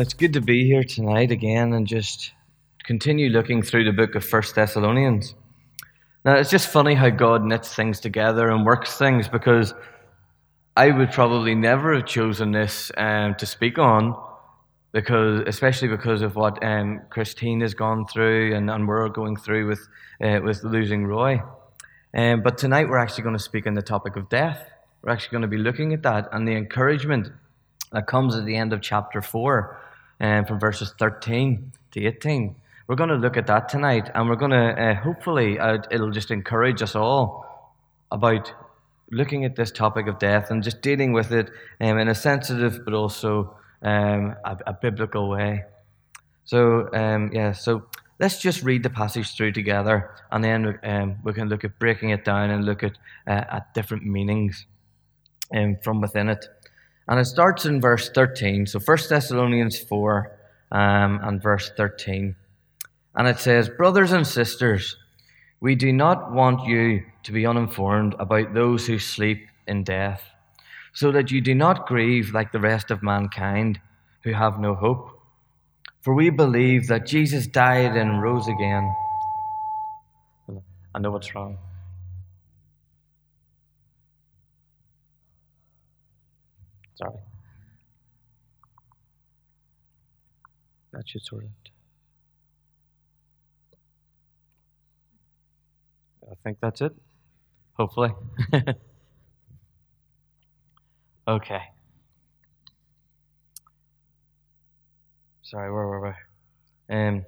It's good to be here tonight again and just continue looking through the book of First Thessalonians. Now, it's just funny how God knits things together and works things because I would probably never have chosen this um, to speak on, because especially because of what um, Christine has gone through and, and we're going through with, uh, with losing Roy. Um, but tonight we're actually going to speak on the topic of death. We're actually going to be looking at that and the encouragement that comes at the end of chapter 4 um, from verses 13 to 18. We're going to look at that tonight, and we're going to uh, hopefully, uh, it'll just encourage us all about looking at this topic of death and just dealing with it um, in a sensitive but also um, a, a, biblical way. So, um, yeah, so let's just read the passage through together, and then um, we can look at breaking it down and look at, uh, at different meanings um, from within it. And it starts in verse 13. So 1 Thessalonians 4 um, and verse 13. And it says, Brothers and sisters, we do not want you to be uninformed about those who sleep in death, so that you do not grieve like the rest of mankind who have no hope. For we believe that Jesus died and rose again. I know what's wrong. Sorry. That should sort it. I think that's it. Hopefully. okay. Sorry, where were we? Um,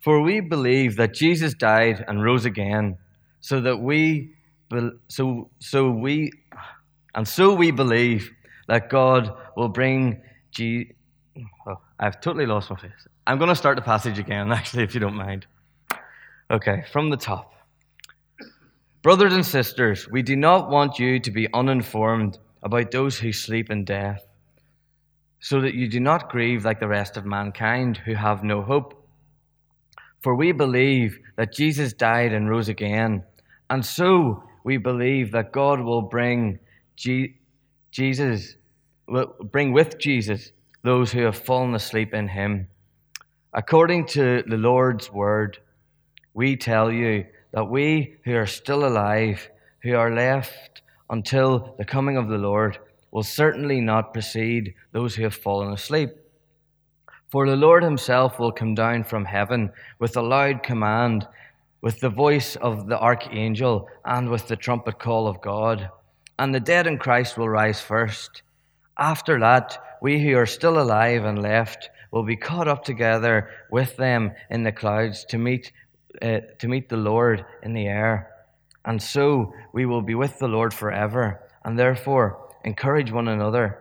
for we believe that Jesus died and rose again, so that we, so so we, and so we believe that God will bring G. Oh, I've totally lost my face. I'm going to start the passage again, actually, if you don't mind. Okay, from the top. Brothers and sisters, we do not want you to be uninformed about those who sleep in death, so that you do not grieve like the rest of mankind who have no hope. For we believe that Jesus died and rose again, and so we believe that God will bring G- Jesus will bring with Jesus those who have fallen asleep in him. According to the Lord's word, we tell you that we who are still alive, who are left until the coming of the Lord, will certainly not precede those who have fallen asleep. For the Lord himself will come down from heaven with a loud command, with the voice of the archangel, and with the trumpet call of God. And the dead in Christ will rise first. After that, we who are still alive and left will be caught up together with them in the clouds to meet, uh, to meet the Lord in the air. And so we will be with the Lord forever. And therefore, encourage one another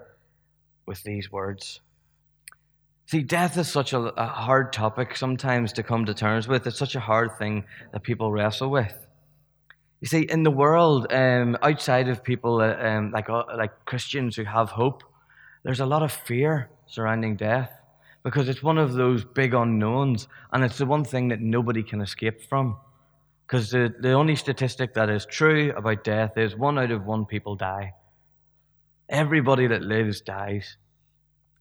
with these words. See, death is such a, a, hard topic sometimes to come to terms with. It's such a hard thing that people wrestle with. You see, in the world, um, outside of people uh, um, like, uh, like Christians who have hope, there's a lot of fear surrounding death because it's one of those big unknowns and it's the one thing that nobody can escape from. Because the, the only statistic that is true about death is one out of one people die. Everybody that lives dies.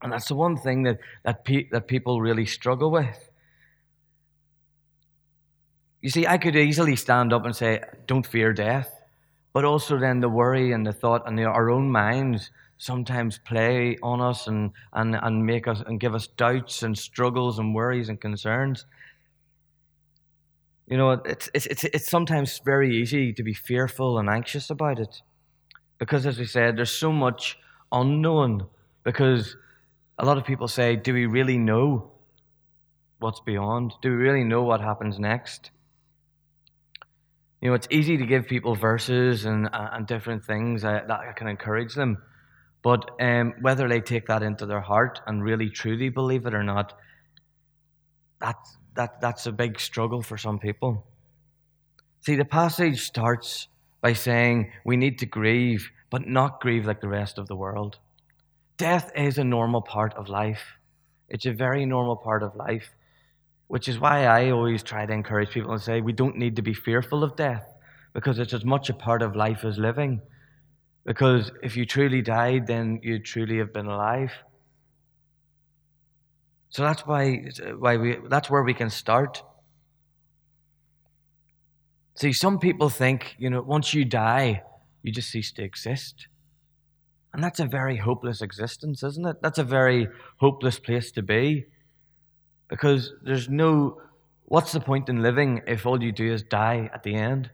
And that's the one thing that, that, pe- that people really struggle with. You see, I could easily stand up and say, don't fear death. But also, then the worry and the thought and the, our own minds sometimes play on us and, and, and make us and give us doubts and struggles and worries and concerns. You know, it's, it's, it's, it's sometimes very easy to be fearful and anxious about it. Because, as we said, there's so much unknown. Because a lot of people say, do we really know what's beyond? Do we really know what happens next? You know, it's easy to give people verses and, uh, and different things that, that can encourage them. But um, whether they take that into their heart and really truly believe it or not, that's, that, that's a big struggle for some people. See, the passage starts by saying we need to grieve, but not grieve like the rest of the world. Death is a normal part of life. It's a very normal part of life. Which is why I always try to encourage people and say we don't need to be fearful of death because it's as much a part of life as living. Because if you truly died, then you truly have been alive. So that's why, why we, that's where we can start. See, some people think, you know, once you die, you just cease to exist. And that's a very hopeless existence, isn't it? That's a very hopeless place to be. Because there's no, what's the point in living if all you do is die at the end?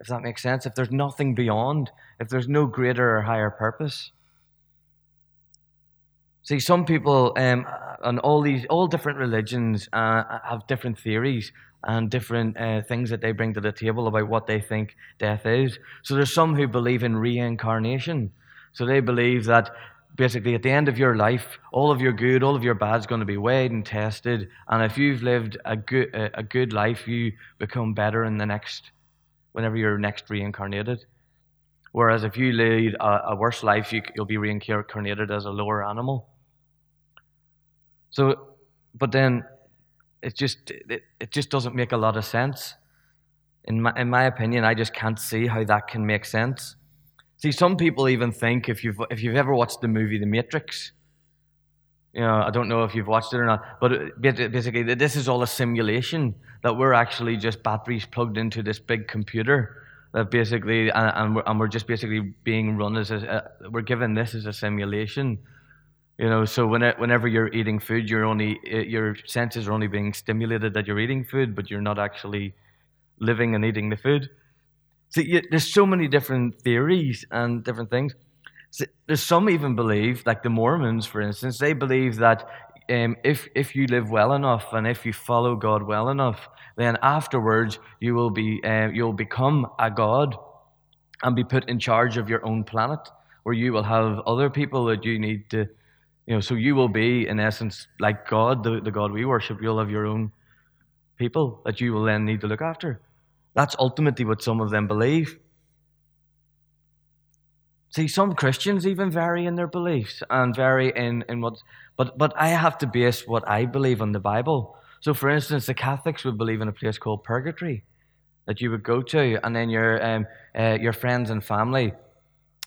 If that makes sense. If there's nothing beyond, if there's no greater or higher purpose. See, some people um, and all these, all different religions uh, have different theories and different uh, things that they bring to the table about what they think death is. So there's some who believe in reincarnation. So they believe that basically at the end of your life, all of your good, all of your bad is going to be weighed and tested. And if you've lived a good, a good life, you become better in the next, whenever you're next reincarnated. Whereas if you lead a, a worse life, you, you'll be reincarnated as a lower animal. So, but then it just it, it just doesn't make a lot of sense. In my in my opinion, I just can't see how that can make sense. See, some people even think if you've if you've ever watched the movie The Matrix, you know, I don't know if you've watched it or not, but uh, basically this is all a simulation that we're actually just batteries plugged into this big computer that basically and, we're, and we're just basically being run as a, we're given this as a simulation you know, so when it, whenever you're eating food, you're only uh, your senses are only being stimulated that you're eating food, but you're not actually living and eating the food. So you, there's so many different theories and different things. There's some even believe, like the Mormons, for instance, they believe that um, if if you live well enough and if you follow God well enough, then afterwards you will be uh, you'll become a god and be put in charge of your own planet, where you will have other people that you need to you know, so you will be, in essence, like God, the, the God we worship. You'll have your own people that you will then need to look after. That's ultimately what some of them believe. See, some Christians even vary in their beliefs and vary in, in what, but, but I have to base what I believe on the Bible. So, for instance, the Catholics would believe in a place called purgatory that you would go to, and then your, um, uh, your friends and family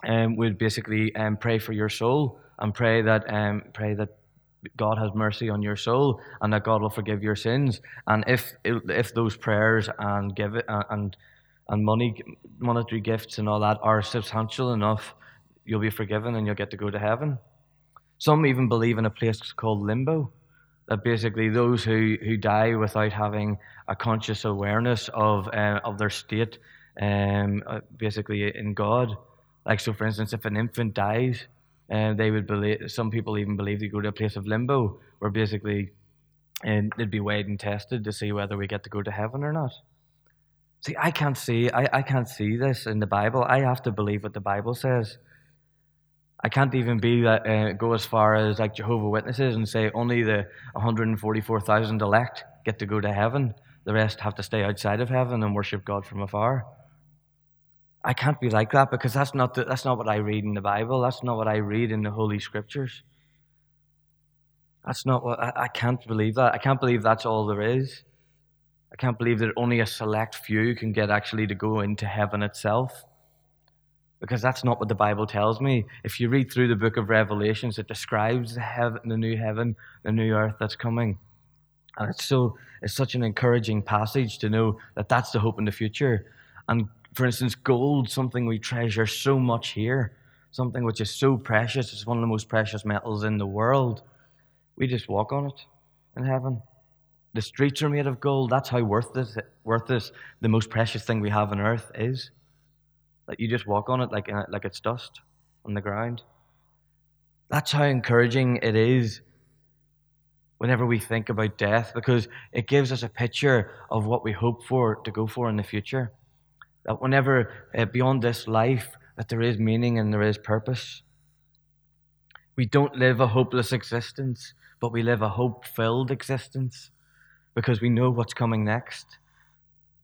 um, would basically um, pray for your soul and pray that um, pray that God has mercy on your soul and that God will forgive your sins. And if if those prayers and give it and and money monetary gifts and all that are substantial enough, you'll be forgiven and you'll get to go to heaven. Some even believe in a place called limbo, that basically those who, who die without having a conscious awareness of uh, of their state, um, uh, basically in God. Like so, for instance, if an infant dies, and they would believe, some people even believe they go to a place of limbo where basically and they'd be weighed and tested to see whether we get to go to heaven or not. See, I can't see, I, I can't see this in the Bible. I have to believe what the Bible says. I can't even be that uh, go as far as like Jehovah Witnesses and say only the 144,000 elect get to go to heaven. The rest have to stay outside of heaven and worship God from afar. I can't be like that because that's not, the, that's not what I read in the Bible. That's not what I read in the Holy Scriptures. That's not what, I, I can't believe that. I can't believe that's all there is. I can't believe that only a select few can get actually to go into heaven itself. Because that's not what the Bible tells me. If you read through the book of Revelations, it describes the, heaven, the new heaven, the new earth that's coming. And it's so it's such an encouraging passage to know that that's the hope in the future. And for instance, gold, something we treasure so much here, something which is so precious, it's one of the most precious metals in the world. We just walk on it in heaven. The streets are made of gold. That's how worthless, worthless the most precious thing we have on earth is. That you just walk on it like, uh, like it's dust on the ground. That's how encouraging it is whenever we think about death because it gives us a picture of what we hope for to go for in the future. That whenever uh, beyond this life, that there is meaning and there is purpose. We don't live a hopeless existence, but we live a hope filled existence because we know what's coming next.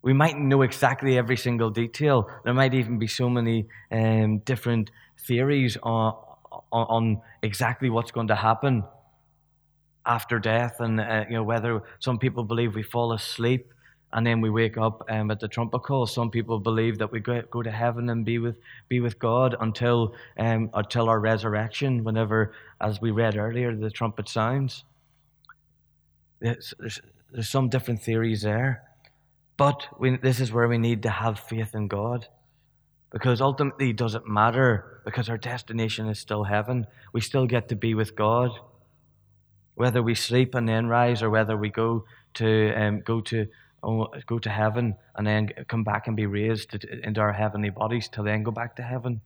We might know exactly every single detail. There might even be so many um, different theories on, on, exactly what's going to happen after death, and uh, you know whether some people believe we fall asleep and then we wake up um, at the trumpet call. Some people believe that we go, to heaven and be with be with God until um, until our resurrection. Whenever, as we read earlier, the trumpet sounds. There's, there's, there's some different theories there. But we, this is where we need to have faith in God. Because ultimately, it doesn't matter because our destination is still heaven. We still get to be with God. Whether we sleep and then rise, or whether we go to um, go to go to heaven and then come back and be raised to, into our heavenly bodies to then go back to heaven,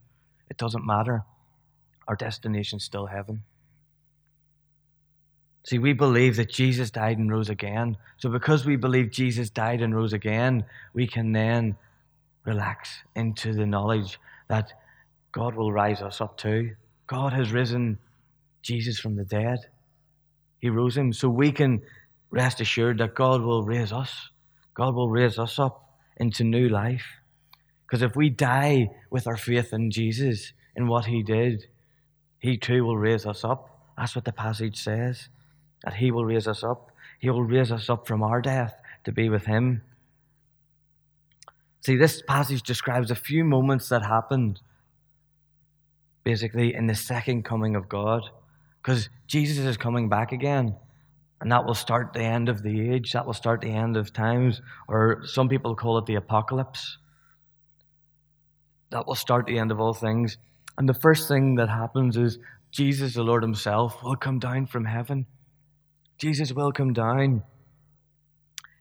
it doesn't matter. Our destination is still heaven. See, we believe that Jesus died and rose again. So, because we believe Jesus died and rose again, we can then relax into the knowledge that God will rise us up too. God has risen Jesus from the dead, He rose Him. So, we can rest assured that God will raise us. God will raise us up into new life. Because if we die with our faith in Jesus, and what He did, He too will raise us up. That's what the passage says that He will raise us up. He will raise us up from our death to be with Him. See, this passage describes a few moments that happened basically in the second coming of God. Because Jesus is coming back again. And that will start the end of the age. That will start the end of times. Or some people call it the apocalypse. That will start the end of all things. And the first thing that happens is Jesus, the Lord Himself, will come down from heaven. Jesus will come down.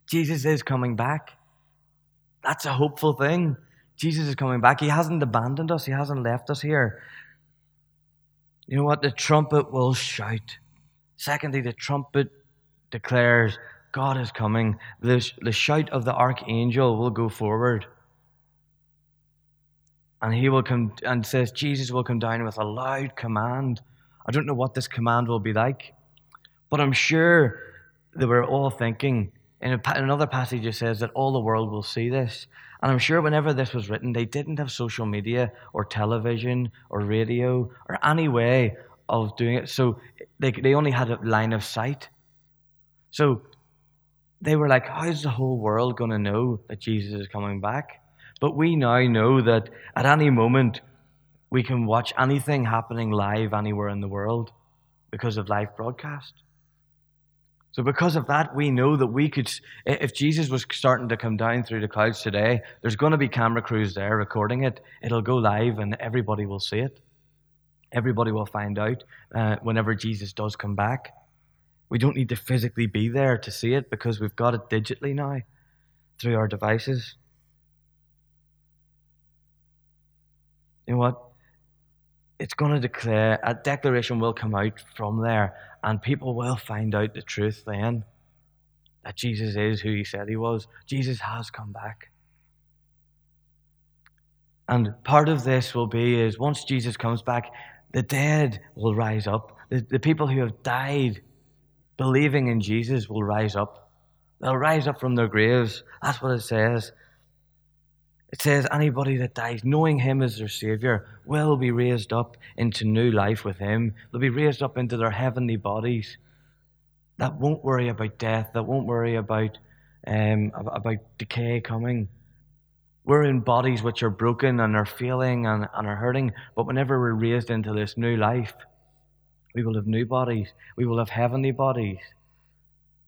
Jesus is coming back. That's a hopeful thing. Jesus is coming back. He hasn't abandoned us, He hasn't left us here. You know what? The trumpet will shout. Secondly, the trumpet declares God is coming. The, the shout of the archangel will go forward. And he will come and says, Jesus will come down with a loud command. I don't know what this command will be like. But I'm sure they were all thinking, in, a, in another passage it says that all the world will see this. And I'm sure whenever this was written, they didn't have social media or television or radio or any way of doing it. So they, they only had a line of sight. So they were like, how's the whole world going to know that Jesus is coming back? But we now know that at any moment we can watch anything happening live anywhere in the world because of live broadcast. So, because of that, we know that we could, if Jesus was starting to come down through the clouds today, there's going to be camera crews there recording it. It'll go live and everybody will see it. Everybody will find out uh, whenever Jesus does come back. We don't need to physically be there to see it because we've got it digitally now through our devices. You know what? It's going to declare, a declaration will come out from there and people will find out the truth then that Jesus is who he said he was. Jesus has come back. And part of this will be is once Jesus comes back, the dead will rise up. The, the people who have died believing in Jesus will rise up. They'll rise up from their graves. That's what it says. It says, anybody that dies knowing him as their Savior will be raised up into new life with him. They'll be raised up into their heavenly bodies that won't worry about death, that won't worry about, um, about decay coming. We're in bodies which are broken and are failing and, and are hurting, but whenever we're raised into this new life, we will have new bodies. We will have heavenly bodies.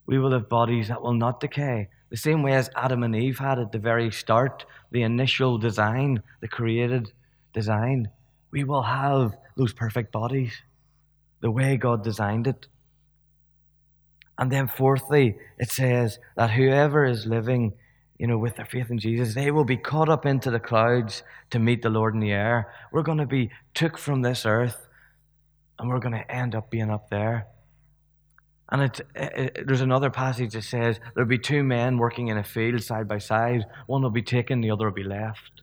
We will have bodies that will not decay. The same way as Adam and Eve had at the very start, the initial design, the created design, we will have those perfect bodies the way God designed it. And then, fourthly, it says that whoever is living, you know, with their faith in Jesus, they will be caught up into the clouds to meet the Lord in the air. We're going to be took from this earth and we're going to end up being up there. And it, it, there's another passage that says there'll be two men working in a field side by side. One will be taken, the other will be left.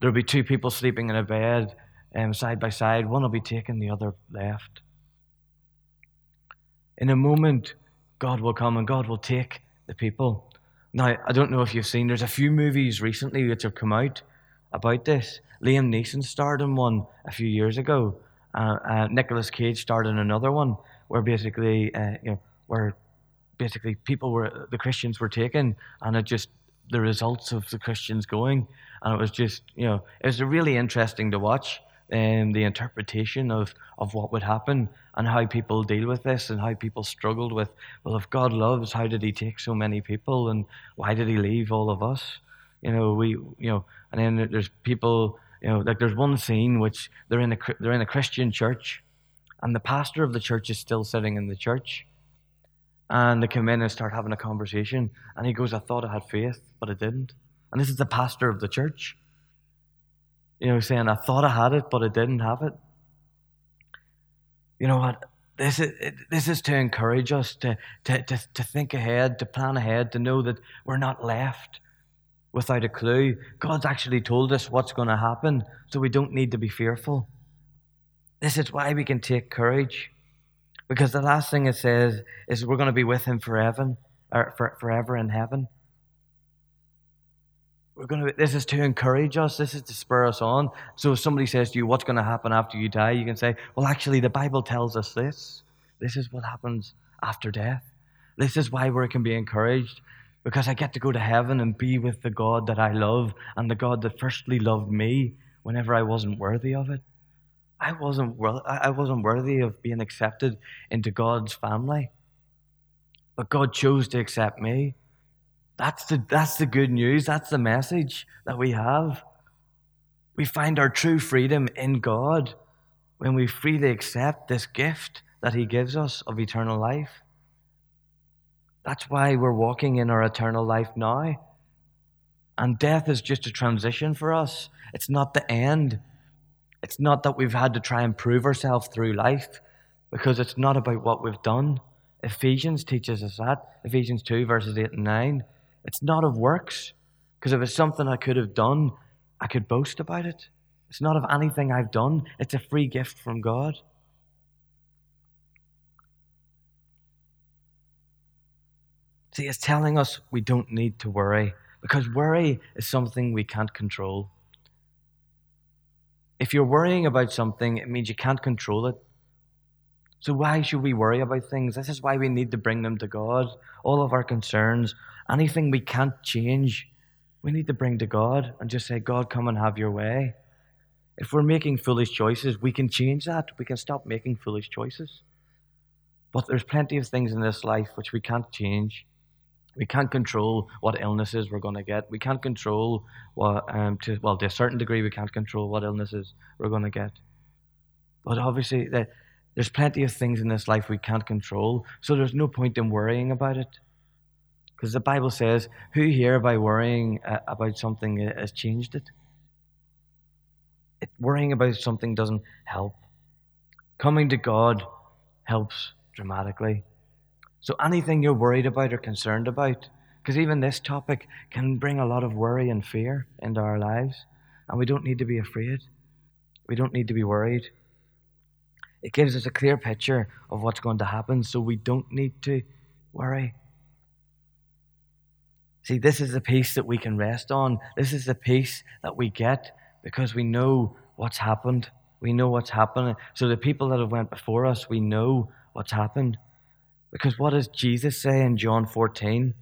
There'll be two people sleeping in a bed um, side by side. One will be taken, the other left. In a moment, God will come and God will take the people. Now, I don't know if you've seen, there's a few movies recently which have come out about this. Liam Neeson starred in one a few years ago. Uh, uh, Nicolas Cage starred in another one where basically, uh, you know, where basically people were, the Christians were taken, and it just, the results of the Christians going, and it was just, you know, it was really interesting to watch. um, the interpretation of, of what would happen and how people deal with this and how people struggled with, well, if God loves, how did he take so many people and why did he leave all of us? You know, we, you know, and then there's people, you know, like there's one scene which they're in a, they're in a Christian church and the pastor of the church is still sitting in the church. And they come in and start having a conversation. And he goes, I thought I had faith, but I didn't. And this is the pastor of the church. You know, saying, I thought I had it, but I didn't have it. You know what? This is, this is to encourage us to, to, to, to think ahead, to plan ahead, to know that we're not left without a clue. God's actually told us what's going to happen, so we don't need to be fearful. This is why we can take courage. Because the last thing it says is we're going to be with him forever, or for, forever in heaven. We're going to, this is to encourage us. This is to spur us on. So if somebody says to you, what's going to happen after you die? You can say, well, actually, the Bible tells us this. This is what happens after death. This is why we can be encouraged because I get to go to heaven and be with the God that I love and the God that firstly loved me whenever I wasn't worthy of it. I wasn't, I wasn't worthy of being accepted into God's family. But God chose to accept me. That's the, that's the good news. That's the message that we have. We find our true freedom in God when we freely accept this gift that He gives us of eternal life. That's why we're walking in our eternal life now. And death is just a transition for us, it's not the end. It's not that we've had to try and prove ourselves through life because it's not about what we've done. Ephesians teaches us that. Ephesians 2, verses 8 and 9. It's not of works because if it's something I could have done, I could boast about it. It's not of anything I've done, it's a free gift from God. See, it's telling us we don't need to worry because worry is something we can't control. If you're worrying about something, it means you can't control it. So, why should we worry about things? This is why we need to bring them to God. All of our concerns, anything we can't change, we need to bring to God and just say, God, come and have your way. If we're making foolish choices, we can change that. We can stop making foolish choices. But there's plenty of things in this life which we can't change. We can't control what illnesses we're going to get. We can't control what, um, to, well, to a certain degree, we can't control what illnesses we're going to get. But obviously, there's plenty of things in this life we can't control, so there's no point in worrying about it. Because the Bible says, who here by worrying uh, about something uh, has changed it? it? Worrying about something doesn't help. Coming to God helps dramatically. So anything you're worried about or concerned about, because even this topic can bring a lot of worry and fear into our lives, and we don't need to be afraid. We don't need to be worried. It gives us a clear picture of what's going to happen, so we don't need to worry. See, this is the peace that we can rest on. This is the peace that we get because we know what's happened. We know what's happening. So the people that have went before us, we know what's happened. Because what does Jesus say in John 14?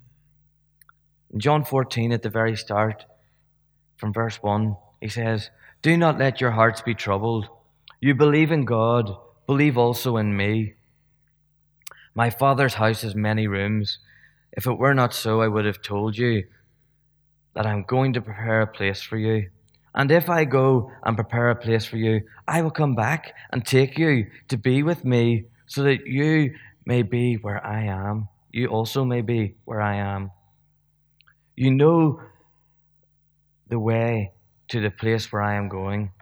In John 14, at the very start, from verse 1, he says, Do not let your hearts be troubled. You believe in God, believe also in me. My Father's house has many rooms. If it were not so, I would have told you that I'm going to prepare a place for you. And if I go and prepare a place for you, I will come back and take you to be with me, so that you may be where I am. You also may be where I am. You know the way to the place where I am going.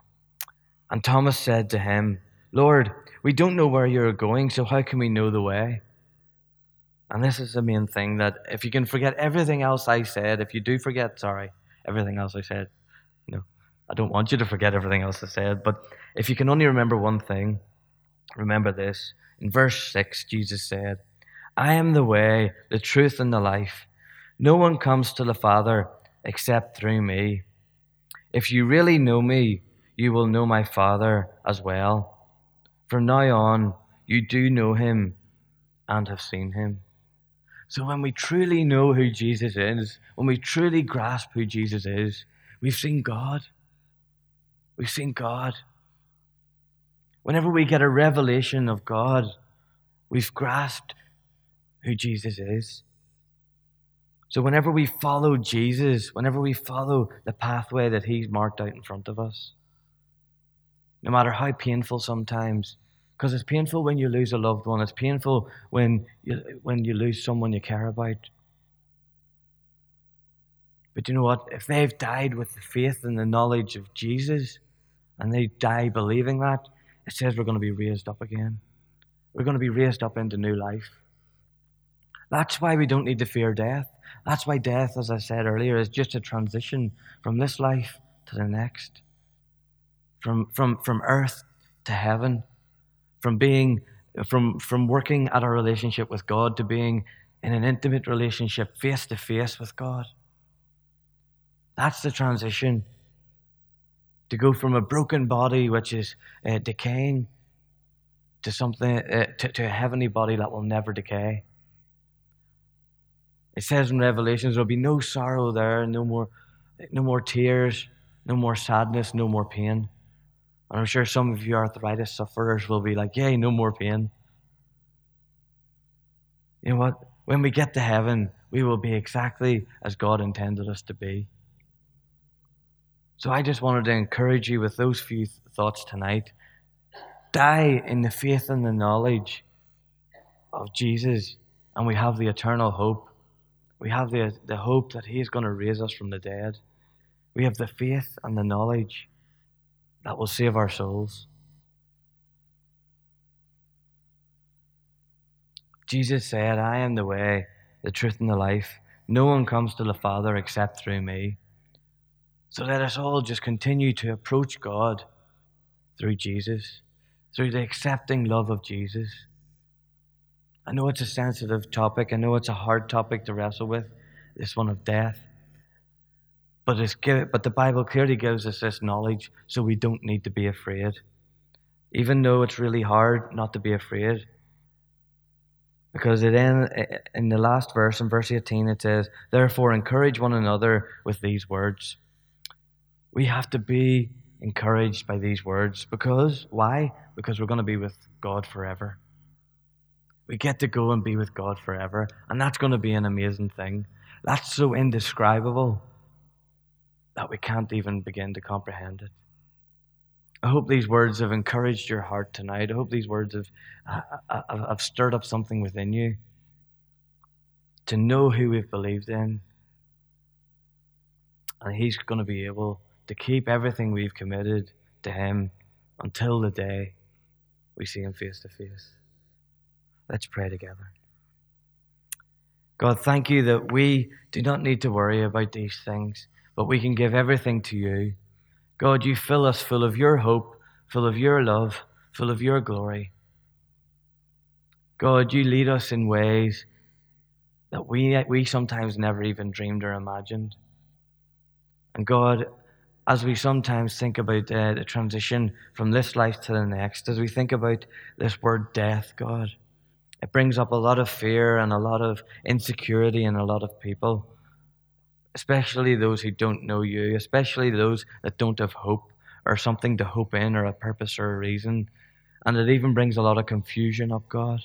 And Thomas said to him, Lord, we don't know where you're going, so how can we know the way? And this is the main thing that if you can forget everything else I said, if you do forget, sorry, everything else I said, no, I don't want you to forget everything else I said, but if you can only remember one thing, remember this in verse 6, Jesus said, I am the way, the truth, and the life. No one comes to the Father except through me. If you really know me, you will know my Father as well. From now on, you do know him and have seen him. So when we truly know who Jesus is, when we truly grasp who Jesus is, we've seen God. We've seen God. Whenever we get a revelation of God, we've grasped who Jesus is. So, whenever we follow Jesus, whenever we follow the pathway that He's marked out in front of us, no matter how painful sometimes, because it's painful when you lose a loved one, it's painful when you, when you lose someone you care about. But you know what? If they've died with the faith and the knowledge of Jesus, and they die believing that, it says we're going to be raised up again. We're going to be raised up into new life. That's why we don't need to fear death. That's why death, as I said earlier, is just a transition from this life to the next, from, from, from earth to heaven, from being from, from working at a relationship with God to being in an intimate relationship face to face with God. That's the transition. To go from a broken body, which is uh, decaying, to something uh, to, to a heavenly body that will never decay. It says in Revelations there'll be no sorrow there, no more, no more tears, no more sadness, no more pain. And I'm sure some of you arthritis sufferers will be like, "Yay, no more pain." You know what? When we get to heaven, we will be exactly as God intended us to be. So I just wanted to encourage you with those few thoughts tonight. Die in the faith and the knowledge of Jesus, and we have the eternal hope we have the, the hope that He is going to raise us from the dead. We have the faith and the knowledge that will save our souls. Jesus said, I am the way, the truth, and the life. No one comes to the Father except through me. So let us all just continue to approach God through Jesus, through the accepting love of Jesus. I know it's a sensitive topic. I know it's a hard topic to wrestle with, this one of death. But, it's, but the Bible clearly gives us this knowledge so we don't need to be afraid. Even though it's really hard not to be afraid. Because it in, in the last verse, in verse 18, it says, Therefore, encourage one another with these words. We have to be encouraged by these words. Because, why? Because we're going to be with God forever. We get to go and be with God forever. And that's going to be an amazing thing. That's so indescribable that we can't even begin to comprehend it. I hope these words have encouraged your heart tonight. I hope these words have, uh, uh, have stirred up something within you to know who we've believed in. And He's going to be able to keep everything we've committed to Him until the day we see Him face to face. Let's pray together. God, thank you that we do not need to worry about these things, but we can give everything to you. God, you fill us full of your hope, full of your love, full of your glory. God, you lead us in ways that we, we sometimes never even dreamed or imagined. And God, as we sometimes think about uh, the transition from this life to the next, as we think about this word death, God, it brings up a lot of fear and a lot of insecurity in a lot of people, especially those who don't know you, especially those that don't have hope or something to hope in or a purpose or a reason. And it even brings a lot of confusion up, God,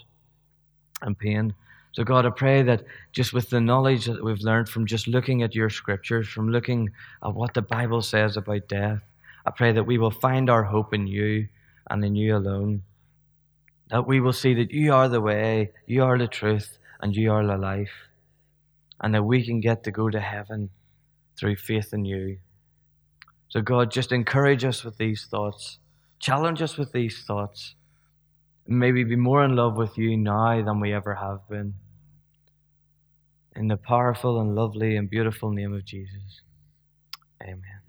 and pain. So, God, I pray that just with the knowledge that we've learned from just looking at your scriptures, from looking at what the Bible says about death, I pray that we will find our hope in you and in you alone. That we will see that you are the way, you are the truth, and you are the life, and that we can get to go to heaven through faith in you. So, God, just encourage us with these thoughts, challenge us with these thoughts, maybe be more in love with you now than we ever have been. In the powerful and lovely and beautiful name of Jesus. Amen.